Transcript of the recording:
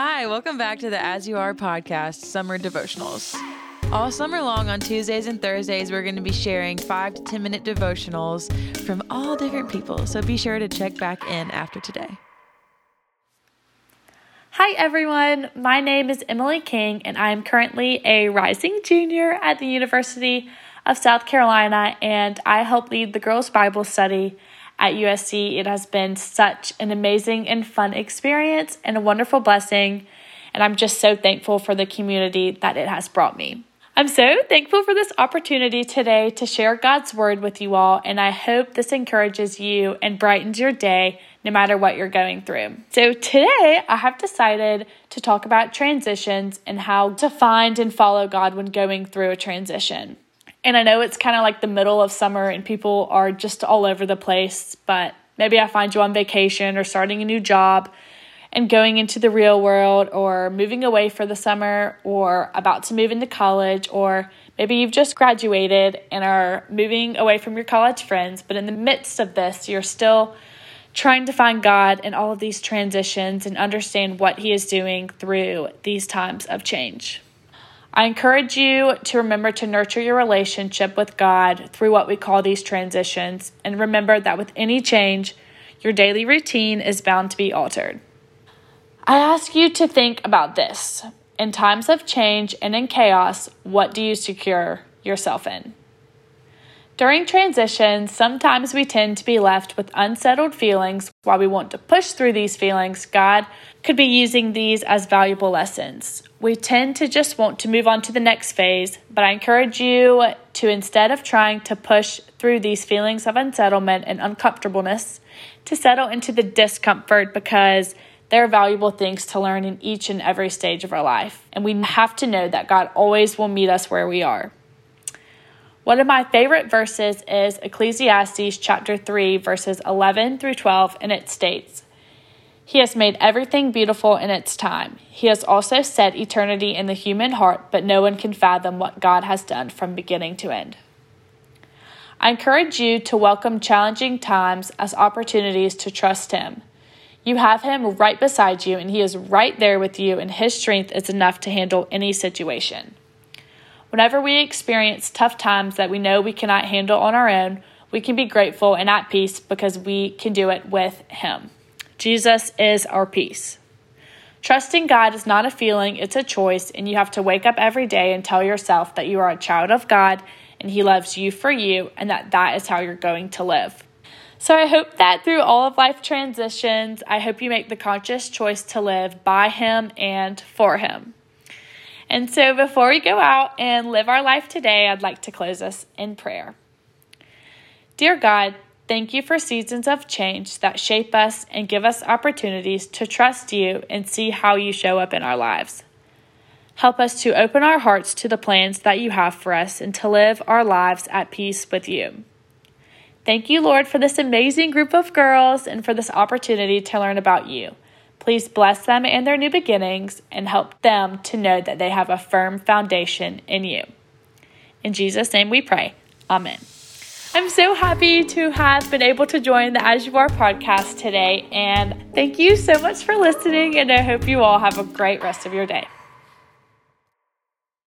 Hi, welcome back to the As You Are podcast, Summer Devotionals. All summer long on Tuesdays and Thursdays, we're going to be sharing five to 10 minute devotionals from all different people. So be sure to check back in after today. Hi, everyone. My name is Emily King, and I am currently a rising junior at the University of South Carolina, and I help lead the girls' Bible study at USC. It has been such an amazing and fun experience and a wonderful blessing. And I'm just so thankful for the community that it has brought me. I'm so thankful for this opportunity today to share God's word with you all, and I hope this encourages you and brightens your day no matter what you're going through. So, today I have decided to talk about transitions and how to find and follow God when going through a transition. And I know it's kind of like the middle of summer and people are just all over the place, but maybe I find you on vacation or starting a new job and going into the real world or moving away for the summer or about to move into college or maybe you've just graduated and are moving away from your college friends, but in the midst of this, you're still trying to find God in all of these transitions and understand what He is doing through these times of change. I encourage you to remember to nurture your relationship with God through what we call these transitions, and remember that with any change, your daily routine is bound to be altered. I ask you to think about this. In times of change and in chaos, what do you secure yourself in? During transitions, sometimes we tend to be left with unsettled feelings. While we want to push through these feelings, God could be using these as valuable lessons. We tend to just want to move on to the next phase, but I encourage you to instead of trying to push through these feelings of unsettlement and uncomfortableness, to settle into the discomfort because there are valuable things to learn in each and every stage of our life. And we have to know that God always will meet us where we are. One of my favorite verses is Ecclesiastes chapter 3, verses 11 through 12, and it states, He has made everything beautiful in its time. He has also set eternity in the human heart, but no one can fathom what God has done from beginning to end. I encourage you to welcome challenging times as opportunities to trust Him. You have Him right beside you, and He is right there with you, and His strength is enough to handle any situation. Whenever we experience tough times that we know we cannot handle on our own, we can be grateful and at peace because we can do it with Him. Jesus is our peace. Trusting God is not a feeling, it's a choice, and you have to wake up every day and tell yourself that you are a child of God and He loves you for you and that that is how you're going to live. So I hope that through all of life transitions, I hope you make the conscious choice to live by Him and for Him. And so before we go out and live our life today, I'd like to close us in prayer. Dear God, thank you for seasons of change that shape us and give us opportunities to trust you and see how you show up in our lives. Help us to open our hearts to the plans that you have for us and to live our lives at peace with you. Thank you, Lord, for this amazing group of girls and for this opportunity to learn about you. Please bless them in their new beginnings and help them to know that they have a firm foundation in you. In Jesus' name we pray. Amen. I'm so happy to have been able to join the As You Are podcast today, and thank you so much for listening. And I hope you all have a great rest of your day.